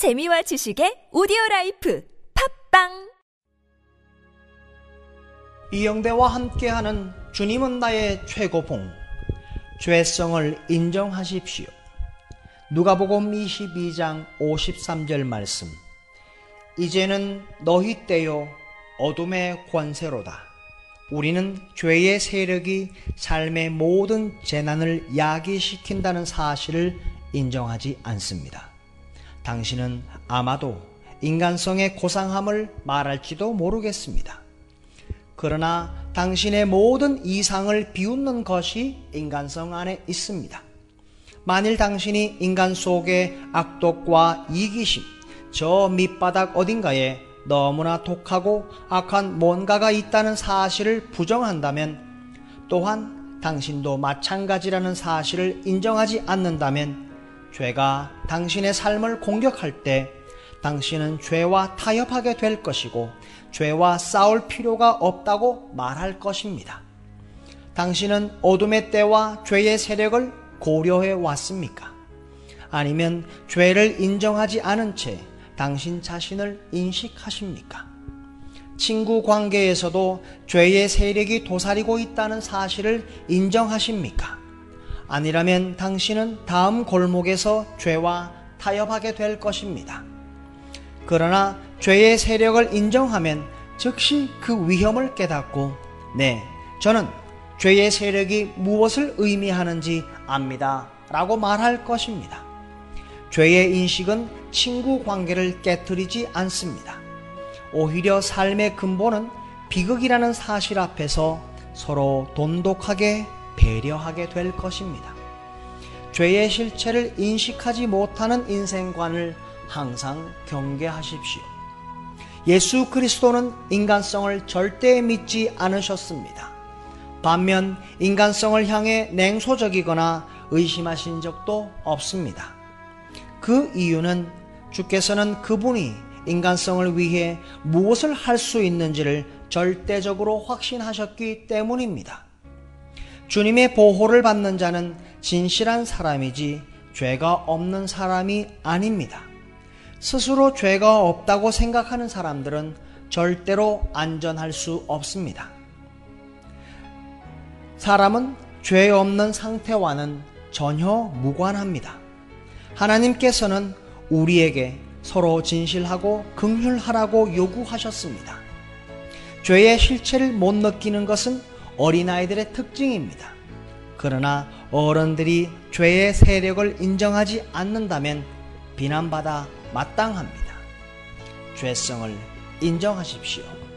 재미와 지식의 오디오 라이프 팟빵 이영대와 함께하는 주님은 나의 최고봉 죄성을 인정하십시오. 누가복음 22장 53절 말씀 이제는 너희 때요 어둠의 권세로다. 우리는 죄의 세력이 삶의 모든 재난을 야기시킨다는 사실을 인정하지 않습니다. 당신은 아마도 인간성의 고상함을 말할지도 모르겠습니다. 그러나 당신의 모든 이상을 비웃는 것이 인간성 안에 있습니다. 만일 당신이 인간 속의 악독과 이기심, 저 밑바닥 어딘가에 너무나 독하고 악한 뭔가가 있다는 사실을 부정한다면 또한 당신도 마찬가지라는 사실을 인정하지 않는다면 죄가 당신의 삶을 공격할 때 당신은 죄와 타협하게 될 것이고 죄와 싸울 필요가 없다고 말할 것입니다. 당신은 어둠의 때와 죄의 세력을 고려해 왔습니까? 아니면 죄를 인정하지 않은 채 당신 자신을 인식하십니까? 친구 관계에서도 죄의 세력이 도사리고 있다는 사실을 인정하십니까? 아니라면 당신은 다음 골목에서 죄와 타협하게 될 것입니다. 그러나 죄의 세력을 인정하면 즉시 그 위험을 깨닫고, 네, 저는 죄의 세력이 무엇을 의미하는지 압니다. 라고 말할 것입니다. 죄의 인식은 친구 관계를 깨뜨리지 않습니다. 오히려 삶의 근본은 비극이라는 사실 앞에서 서로 돈독하게 배려하게 될 것입니다. 죄의 실체를 인식하지 못하는 인생관을 항상 경계하십시오. 예수 그리스도는 인간성을 절대 믿지 않으셨습니다. 반면 인간성을 향해 냉소적이거나 의심하신 적도 없습니다. 그 이유는 주께서는 그분이 인간성을 위해 무엇을 할 수 있는지를 절대적으로 확신하셨기 때문입니다. 주님의 보호를 받는 자는 진실한 사람이지 죄가 없는 사람이 아닙니다. 스스로 죄가 없다고 생각하는 사람들은 절대로 안전할 수 없습니다. 사람은 죄 없는 상태와는 전혀 무관합니다. 하나님께서는 우리에게 서로 진실하고 긍휼하라고 요구하셨습니다. 죄의 실체를 못 느끼는 것은 어린아이들의 특징입니다. 그러나 어른들이 죄의 세력을 인정하지 않는다면 비난받아 마땅합니다. 죄성을 인정하십시오.